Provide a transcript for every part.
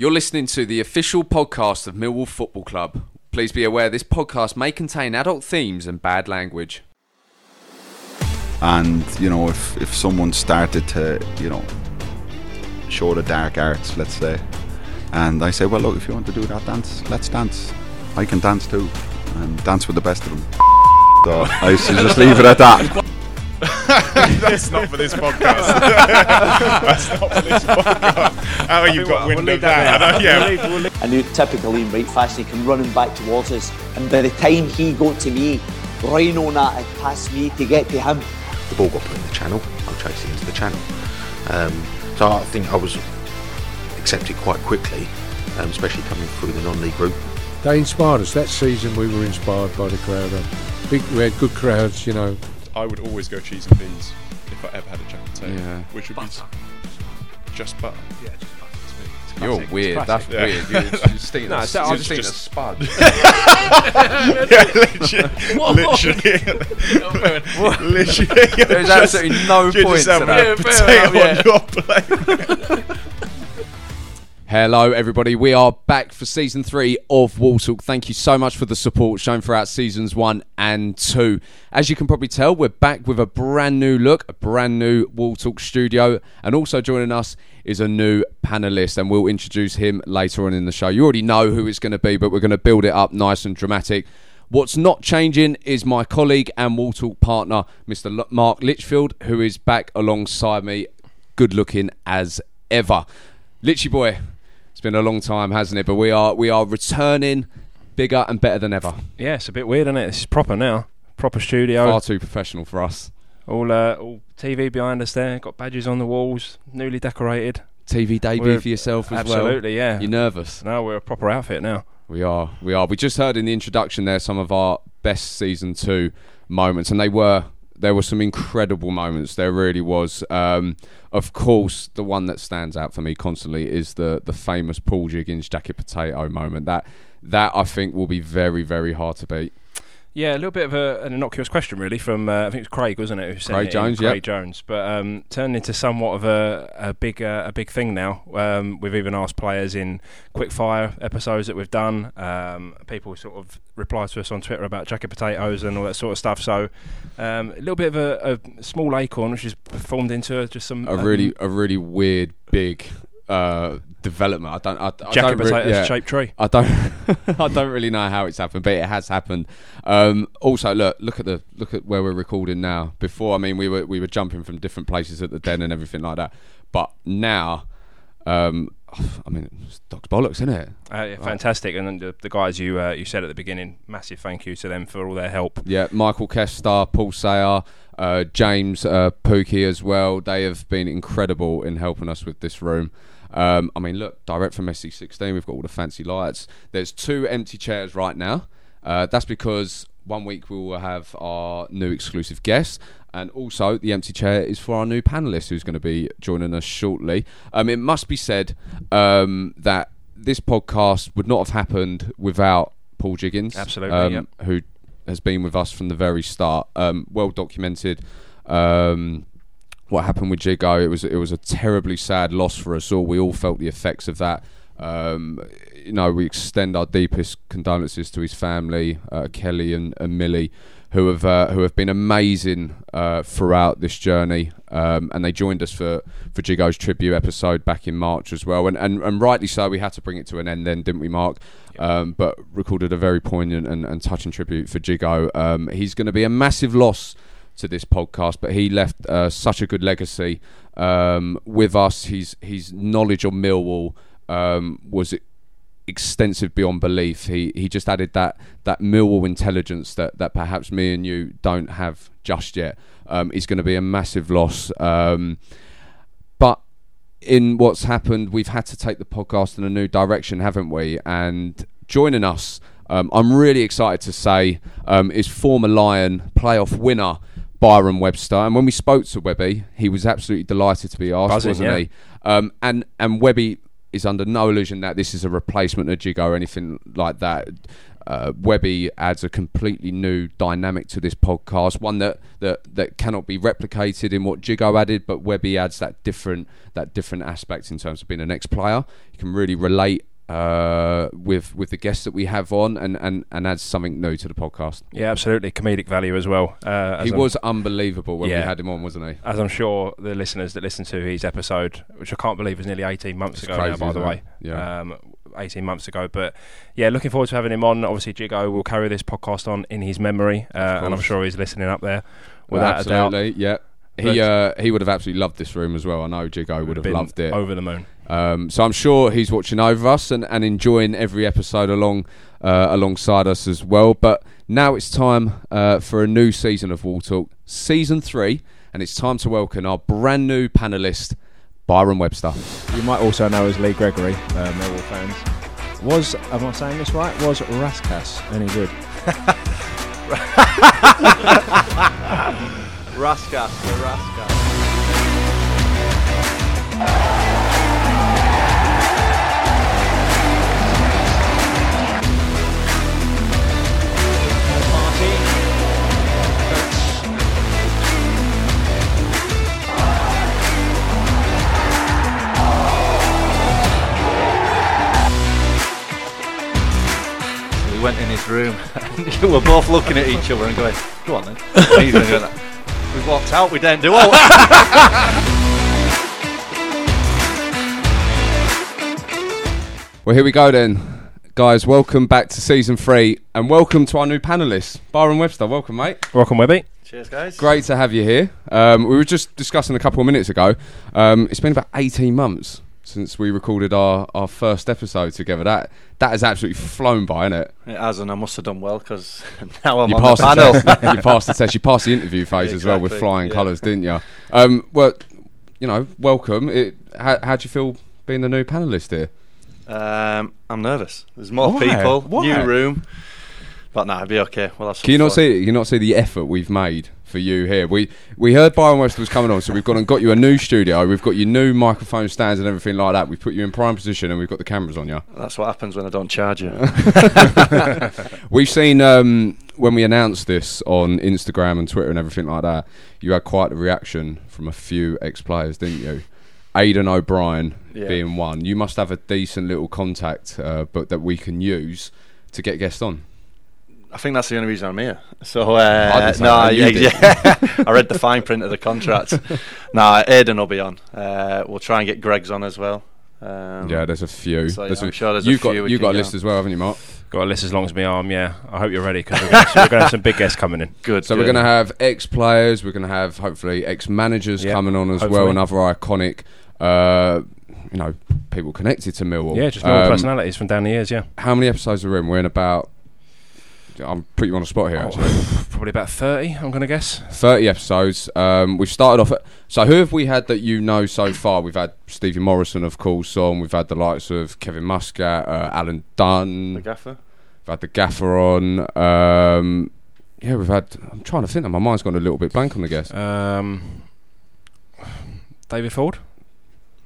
You're listening to the official podcast of Millwall Football Club. Please be aware this podcast may contain adult themes and bad language. And you know, if if someone started to, you know, show the dark arts, let's say, and I say, well, look, if you want to do that dance, let's dance. I can dance too, and dance with the best of them. So I to just leave it at that. That's not for this podcast. That's not for this podcast. How you got wind of that? I know, yeah. I knew typical Ian Wright fashion, he come running back towards us. And by the time he got to me, Rhino Nat had passed me to get to him. the ball got put in the channel. I'm chasing into the channel. Um, so I think I was accepted quite quickly, um, especially coming through the non-league route. They inspired us. That season we were inspired by the crowd. Big, we had good crowds, you know. I would always go cheese and beans if I ever had a jack potato, Yeah. which would be just butter. Yeah, just butter. It's. You're classic. weird. It's That's. Yeah. weird. You're just eating, No, a, so I you're was just eating a spud. yeah, literally, literally. There's absolutely no you point just to have that. a potato on your plate. Hello, everybody. We are back for season three of Wall Talk. Thank you so much for the support shown throughout seasons one and two. As you can probably tell, we're back with a brand new look, a brand new Wall Talk studio, and also joining us is a new panelist, and we'll introduce him later on in the show. You already know who it's going to be, but we're going to build it up nice and dramatic. What's not changing is my colleague and Wall Talk partner, Mr. Mark Litchfield, who is back alongside me, good looking as ever. Litchy boy, it's been a long time, hasn't it? But we are we are returning bigger and better than ever. Yeah, it's a bit weird, isn't it? It's proper now. Proper studio. Far too professional for us. All, uh, all TV behind us there. Got badges on the walls. Newly decorated. TV debut We're- for yourself as well. Absolutely, yeah. You're nervous. No, we're a proper outfit now. We are. We are. We just heard in the introduction there some of our best season two moments, and they were. There were some incredible moments. There really was. Um, of course, the one that stands out for me constantly is the the famous Paul Jiggins jacket potato moment. That that I think will be very very hard to beat. Yeah, a little bit of a, an innocuous question, really, from uh, I think it was Craig, wasn't it? Who sent Craig it? Jones, Craig. Jones, but um, turned into somewhat of a, a big uh, a big thing now. Um, we've even asked players in quickfire episodes that we've done. Um, people sort of reply to us on Twitter about jacket potatoes and all that sort of stuff. So um, a little bit of a, a small acorn, which has formed into just some a um, really a really weird big uh, development. I don't. I, I jacket don't re- yeah. shaped tree. I don't. I don't really know how it's happened, but it has happened. Um, also, look look at the look at where we're recording now. Before, I mean, we were we were jumping from different places at the den and everything like that. But now, um, I mean, it's dog's bollocks, isn't it? Uh, yeah, fantastic, and then the, the guys you uh, you said at the beginning, massive thank you to them for all their help. Yeah, Michael Kester, Paul Sayer, uh, James uh, Pookie as well. They have been incredible in helping us with this room. Um, I mean, look, direct from SC16, we've got all the fancy lights. There's two empty chairs right now. Uh, that's because one week we will have our new exclusive guest, and also the empty chair is for our new panelist who's going to be joining us shortly. Um, it must be said um, that this podcast would not have happened without Paul Jiggins, Absolutely, um, yep. who has been with us from the very start. Um, well documented. Um, what happened with Jigo? It was it was a terribly sad loss for us all. We all felt the effects of that. Um, you know, we extend our deepest condolences to his family, uh, Kelly and, and Millie, who have uh, who have been amazing uh, throughout this journey, um, and they joined us for for Jigo's tribute episode back in March as well, and, and and rightly so. We had to bring it to an end then, didn't we, Mark? Um, but recorded a very poignant and, and touching tribute for Jigo. Um, he's going to be a massive loss to this podcast, but he left uh, such a good legacy um, with us. His his knowledge of Millwall um, was extensive beyond belief. He he just added that that Millwall intelligence that that perhaps me and you don't have just yet. Um, is going to be a massive loss. Um, but in what's happened, we've had to take the podcast in a new direction, haven't we? And joining us, um, I'm really excited to say, um, is former Lion playoff winner Byron Webster. And when we spoke to Webby, he was absolutely delighted to be asked, Buzzing, wasn't yeah. he? Um, and and Webby is under no illusion that this is a replacement of Jig or anything like that. uh, Webby adds a completely new dynamic to this podcast, one that, that, that cannot be replicated in what Jigo added, but Webby adds that different that different aspect in terms of being an ex-player. You can really relate uh, with with the guests that we have on, and, and, and adds something new to the podcast. Yeah, absolutely. Comedic value as well. Uh, as He I'm- was unbelievable when we Yeah. had him on, wasn't he? as I'm sure the listeners that listen to his episode, which I can't believe was nearly 18 months It's ago crazy, now, by the isn't way. it? Yeah. Um, 18 months ago. But yeah, looking forward to having him on. Obviously, Jigo will carry this podcast on in his memory, uh, and I'm sure he's listening up there Well, without a doubt. yeah. He uh, he would have absolutely loved this room as well. I know Jigo would have loved it. Over the moon. Um, so I'm sure he's watching over us and, and enjoying every episode along uh, alongside us as well. But now it's time uh, for a new season of Wall Talk, season three, and it's time to welcome our brand new panelist, Byron Webster. You might also know as Lee Gregory, uh, Millwall fans. Was, am I saying this right? Was Raskas any good? Raskas, the Raskas. Room and we were both looking at each other and going, go on then. And he's going like, we walked out, we didn't do all Well, here we go then. Guys, welcome back to season three and welcome to our new panelists, Byron Webster. Welcome, mate. Welcome, Webby. Cheers, guys. Great to have you here. Um, we were just discussing a couple of minutes ago. Um, it's been about 18 months since we recorded our, our first episode together. That that has absolutely flown by, isn't it? It has, and I must have done well because now I'm you on passed the panel. you passed the test. You passed the interview phase as well with flying yeah. colours, didn't you? Um, well, you know, welcome. It, how how do you feel being the new panelist here? um, I'm nervous. There's more Why? people, Why? new room, but nah, it'll be okay. We'll have some Can you not fun. see? Can you not see the effort we've made for you here? We we heard Byron Webster was coming on, so we've gone and got you a new studio. We've got your new microphone stands and everything like that. We've put you in prime position and we've got the cameras on you. That's what happens when I don't charge you. We've seen um, when we announced this on Instagram and Twitter and everything like that. You had quite a reaction from a few ex-players, didn't you? Aiden O'Brien Yeah. being one. You must have a decent little contact, uh, but that we can use to get guests on. I think that's the only reason I'm here. So uh, I no, that, yeah, yeah. I read the fine print of the contract. nah, Aiden will be on. Uh, we'll try and get Greg's on as well. Um, yeah, there's a few. so, There's I'm sure there's you've few got we you've got a list on. as well, haven't you, Mark? Got a list as long as my arm, yeah. I hope you're ready because we're going to have some big guests coming in. good. So good. we're going to have ex-players. We're going to have hopefully ex-managers Yep, coming on as well, and other iconic, uh, you know, people connected to Millwall. Yeah, just normal Um, personalities from down the years, yeah. How many episodes are we in? We're in about. I'm putting you on the spot here. Actually, Oh, probably about 30, I'm going to guess. thirty episodes. Um, we've started off. At, so who have we had that you know so far? We've had Stevie Morison, of course, on. We've had the likes of Kevin Muscat, uh, Alan Dunne. the gaffer. We've had the Gaffer on. Um, yeah, we've had. I'm trying to think. now, My mind's gone a little bit blank on the guest. Um, David Forde?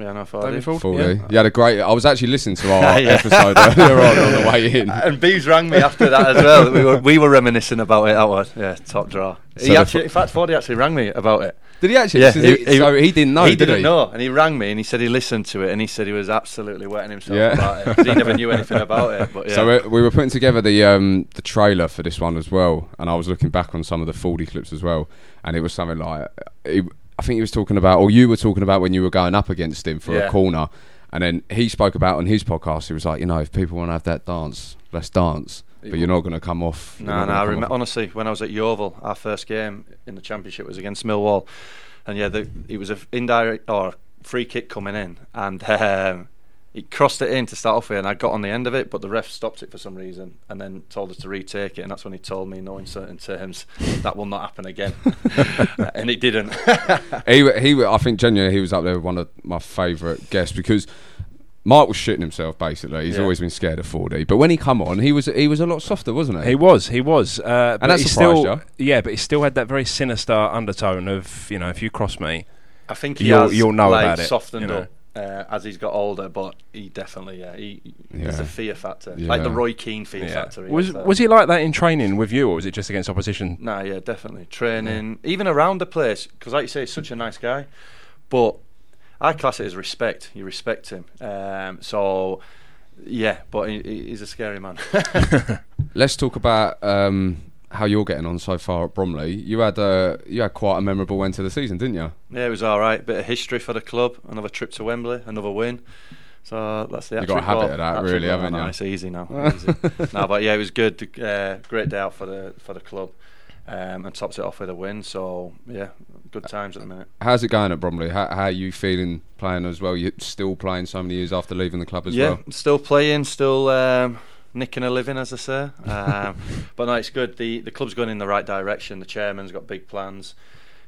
Yeah, no, David Forde. Forde? Yeah. You had a great. I was actually listening to our Yeah. episode earlier on on the way in. And Bees rang me after that as well. We were, we were reminiscing about it. That was yeah, top draw. So he actually, in fact, Fordy actually rang me about it. Did he actually? Yeah, he- he, he- so he didn't know. he did didn't he? know, and he rang me and he said he listened to it and he said he was absolutely wetting himself Yeah. about it 'cause he never knew anything about it. But yeah, So we, we were putting together the um, the trailer for this one as well, and I was looking back on some of the Fordy clips as well, and it was something like, he, I think he was talking about, or you were talking about when you were going up against him for Yeah. a corner, and then he spoke about on his podcast. He was like, you know, if people want to have that dance, let's dance, but you're not going to come off. No, no. I rem- off- honestly, when I was at Yeovil, our first game in the championship was against Millwall, and yeah, the, it was a f- indirect or free kick coming in, and um, he crossed it in to start off with, and I got on the end of it, but the ref stopped it for some reason, and then told us to retake it, and that's when he told me, knowing certain terms, that will not happen again, and it didn't. he, he, I think genuinely he was up there with one of my favourite guests because Mark was shitting himself. Basically, he's Yeah. always been scared of Fordy, but when he come on, he was he was a lot softer, wasn't he? He was, he was. Uh, but that he surprised still, Yeah, but he still had that very sinister undertone of, you know, if you cross me, I think he You'll- has you'll know like, about it, softened you know. up uh, as he's got older, but he definitely yeah, he, there's Yeah. a fear factor, like the Roy Keane fear factor. he Was has there. was he like that in training with you, or was it just against opposition? Nah, yeah, definitely training, even around the place, because like you say, he's such a nice guy. But I class it as respect. You respect him. Um, so yeah, but he, he- he's a scary man. Let's talk about um, how you're getting on so far at Bromley. You had uh, you had quite a memorable end to the season, didn't you? yeah, it was all right. Bit of history for the club. Another trip to Wembley, another win. So that's the. You got a habit goal. of that, Actual really, goal. haven't No, you? It's easy now. easy. no, but yeah, it was good. Uh, great day out for the for the club, um, and tops it off with a win. So yeah, good times at the minute. How's it going at Bromley? How, how are you feeling playing as well? You're still playing so many years after leaving the club as yeah, well. still playing, still um, nicking a living, as I say. Um, but no, it's good. The the club's going in the right direction. The chairman's got big plans.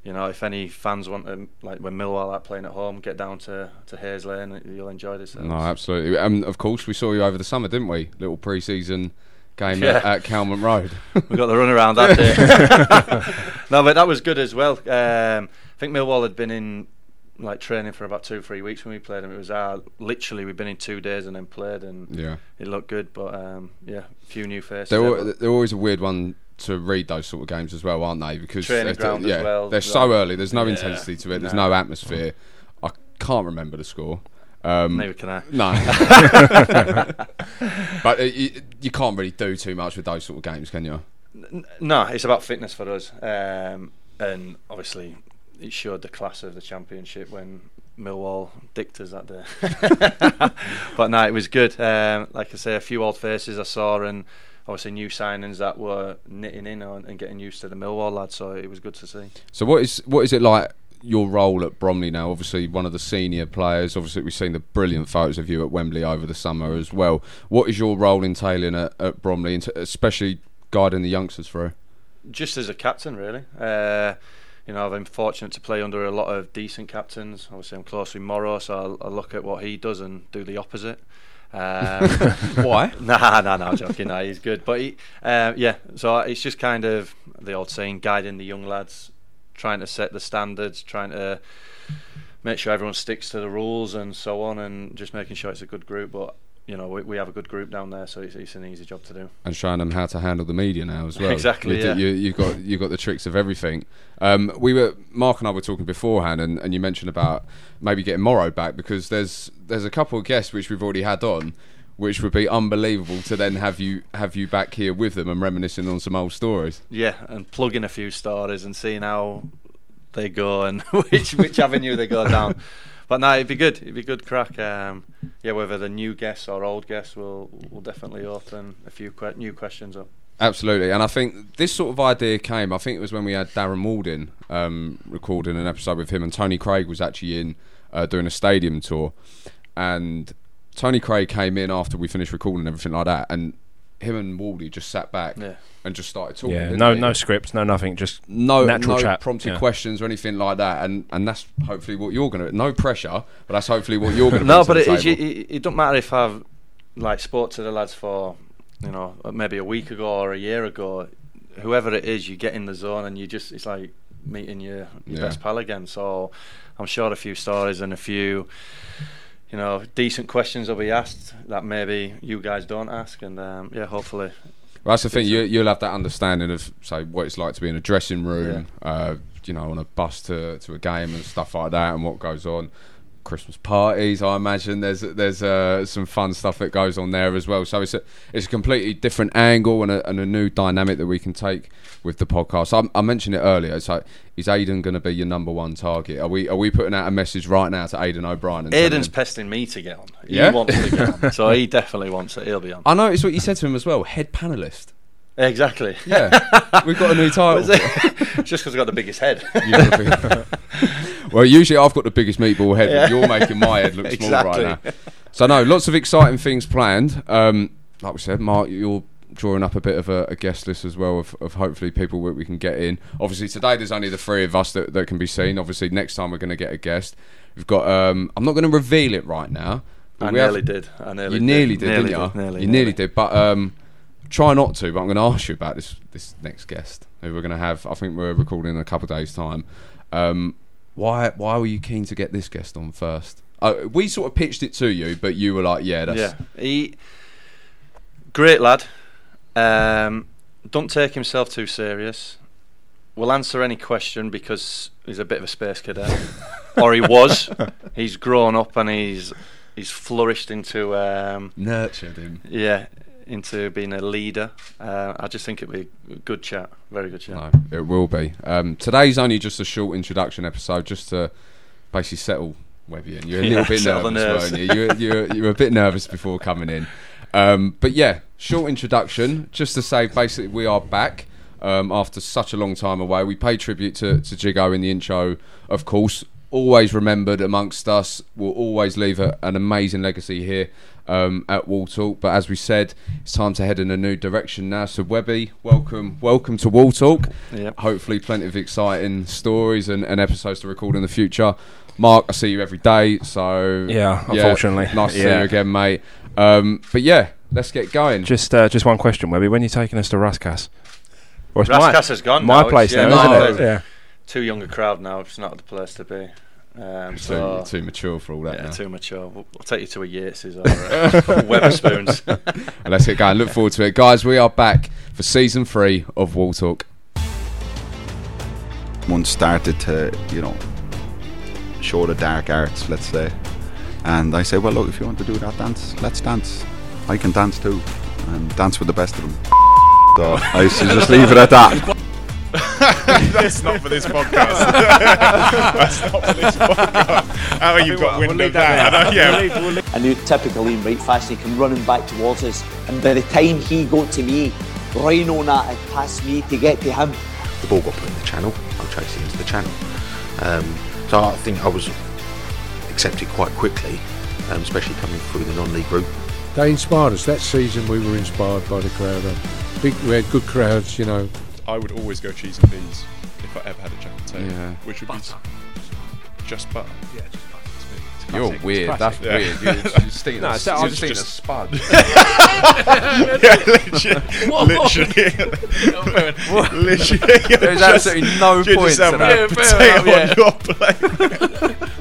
You know, if any fans want to, like when Millwall are playing at home, get down to to Hayes Lane. You'll enjoy this. No, absolutely. And of course, we saw you over the summer, didn't we? Little pre-season game Yeah. at, at Calmont Road. we got the run around that day. no, but that was good as well. Um, I think Millwall had been in like training for about two, three weeks when we played them. It was our literally we've been in two days and then played, and Yeah. it looked good. But um, yeah, a few new faces. They're, they're always a weird one to read those sort of games as well, aren't they? Because Training they're, ground as yeah, well, they're so early. There's no Yeah. intensity to it. There's No. no atmosphere. I can't remember the score. Um, Neither can I. No, but uh, you, you can't really do too much with those sort of games, can you? N- No, it's about fitness for us, um, and obviously it showed the class of the championship when Millwall dicked us that day. but no, it was good. Um, like I say, a few old faces I saw, and obviously new signings that were knitting in on and getting used to the Millwall lads. So it was good to see. So what is what is it like? Your role at Bromley now, obviously one of the senior players. Obviously, we've seen the brilliant photos of you at Wembley over the summer as well. What is your role entailing at, at Bromley, especially guiding the youngsters through? just as a captain, really. Uh, you know, I've been fortunate to play under a lot of decent captains. Obviously, I'm close with Morrow, so I'll, I'll look at what he does and do the opposite. Um, Why? Nah, nah, nah, I'm joking. Nah, he's good, but he, uh, yeah. So it's just kind of the old saying, guiding the young lads, trying to set the standards, trying to make sure everyone sticks to the rules and so on, and just making sure it's a good group. But you know, we, we have a good group down there, so it's, it's an easy job to do. and showing them how to handle the media now as well. Exactly, You, yeah. you, you got you've got the tricks of everything. Um, we were Mark and I were talking beforehand, and, and you mentioned about maybe getting Morrow back because there's there's a couple of guests which we've already had on, which would be unbelievable to then have you have you back here with them and reminiscing on some old stories. Yeah, and plugging a few stories and seeing how they go and which which avenue they go down. But no, it'd be good. It'd be good crack. Um, yeah, whether the new guests or old guests, will will definitely open a few que- new questions up. Absolutely, and I think this sort of idea came. I think it was when we had Darren Walden um, recording an episode with him, and Tony Craig was actually in uh, doing a stadium tour, and Tony Craig came in after we finished recording and everything like that, and him and Waldy just sat back Yeah. and just started talking. Yeah, no, they? no scripts, no nothing, just no natural no chat. prompted Yeah. questions or anything like that, and and that's hopefully what you're gonna. No pressure, but that's hopefully what you're gonna. No, but to it, the it, table. it, it don't matter if I've like spoke to the lads for you know maybe a week ago or a year ago. Whoever it is, you get in the zone and you just it's like meeting your, your Yeah. best pal again. So I'm sure a few stories and a few you know decent questions will be asked that maybe you guys don't ask, and um, yeah, hopefully. Well, that's the thing. You, you'll have that understanding of say what it's like to be in a dressing room, uh, you know, on a bus to to a game and stuff like that, and what goes on. Christmas parties, I imagine there's there's uh, some fun stuff that goes on there as well. So it's a it's a completely different angle and a, and a new dynamic that we can take with the podcast. I, I mentioned it earlier. It's like, is Aiden going to be your number one target? Are we are we putting out a message right now to Aiden O'Brien? And Aiden's pesting me to get on. He Yeah? wants to get on, so he definitely wants it. He'll be on. I noticed what you said to him as well. Head panelist. Exactly. Yeah, we've got a new title. Just because I got the biggest head. You gotta be- well, usually I've got the biggest meatball head, but you're making my head look small Exactly. right now. So no, lots of exciting things planned. Um, like we said, Mark, you're drawing up a bit of a, a guest list as well of, of hopefully people that we can get in. Obviously today there's only the three of us that, that can be seen. Obviously next time we're going to get a guest. We've got. Um, I'm not going to reveal it right now. I we have- nearly did. I nearly did. you nearly did, Nearly didn't you? nearly, you nearly. nearly did, but um, try not to. But I'm going to ask you about this this next guest who we're going to have. I think we're recording in a couple of days' time. Um, why why were you keen to get this guest on first? uh, we sort of pitched it to you, but you were like, "Yeah, that's yeah, he great lad. Um, don't take himself too serious. We'll answer any question because he's a bit of a space cadet, or he was. He's grown up and he's he's flourished into um, nurtured him." yeah into being a leader. Uh, I just think it'd be a good chat, very good chat. No, it will be. Um, today's only just a short introduction episode, just to basically settle Webby in. You're a Yeah, little bit nervous, weren't you? You were, you, were, you were a bit nervous before coming in. Um, but yeah, short introduction, just to say basically we are back um, after such a long time away. We pay tribute to, to Jigo in the intro, of course. Always remembered amongst us, will always leave a, an amazing legacy here um, at Wall Talk. But as we said, it's time to head in a new direction now. So Webby, welcome, welcome to Wall Talk. Yep. Hopefully, plenty of exciting stories and, and episodes to record in the future. Mark, I see you every day, so Yeah, unfortunately. nice to see you again, mate. Um, but yeah, let's get going. Just uh, just one question, Webby. When are you taking us to Raskas? Or it's my- Raskas has gone My now, place it's- now, yeah, isn't no. it? Yeah. Too young a crowd now. It's not the place to be. Um, too, so too mature for all that yeah, now. too mature. We'll, we'll take you to a Yates's or uh, Wetherspoons. And let's get going. Look forward to it, guys. We are back for season three of Wall Talk. One started to, you know, show the dark arts, let's say. And I say, well, look, if you want to do that dance, let's dance. I can dance too, and dance with the best of them. So I used to just leave it at that. That's not for this podcast. That's not for this podcast. How you've got wind of that? I know, yeah. I knew typical Ian Wright fashion, he come running back towards us. And by the time he got to me, Rhino Nat had passed me to get to him. The ball got put in the channel. I'm chasing into the channel. Um, so I think I was accepted quite quickly, um, especially coming through the non-league group. They inspired us. That season we were inspired by the crowd. Big, we had good crowds, you know. I would always go cheese and peas if I ever had a jack potato, Yeah. which would be just butter. Yeah, just butter. It's You're classic. weird. It's That's Yeah. weird. You're, you're stealing No, a, so I you're was stealing just- a spud. yeah, literally, literally, literally. There's absolutely no You're point just to having that. a potato on your plate.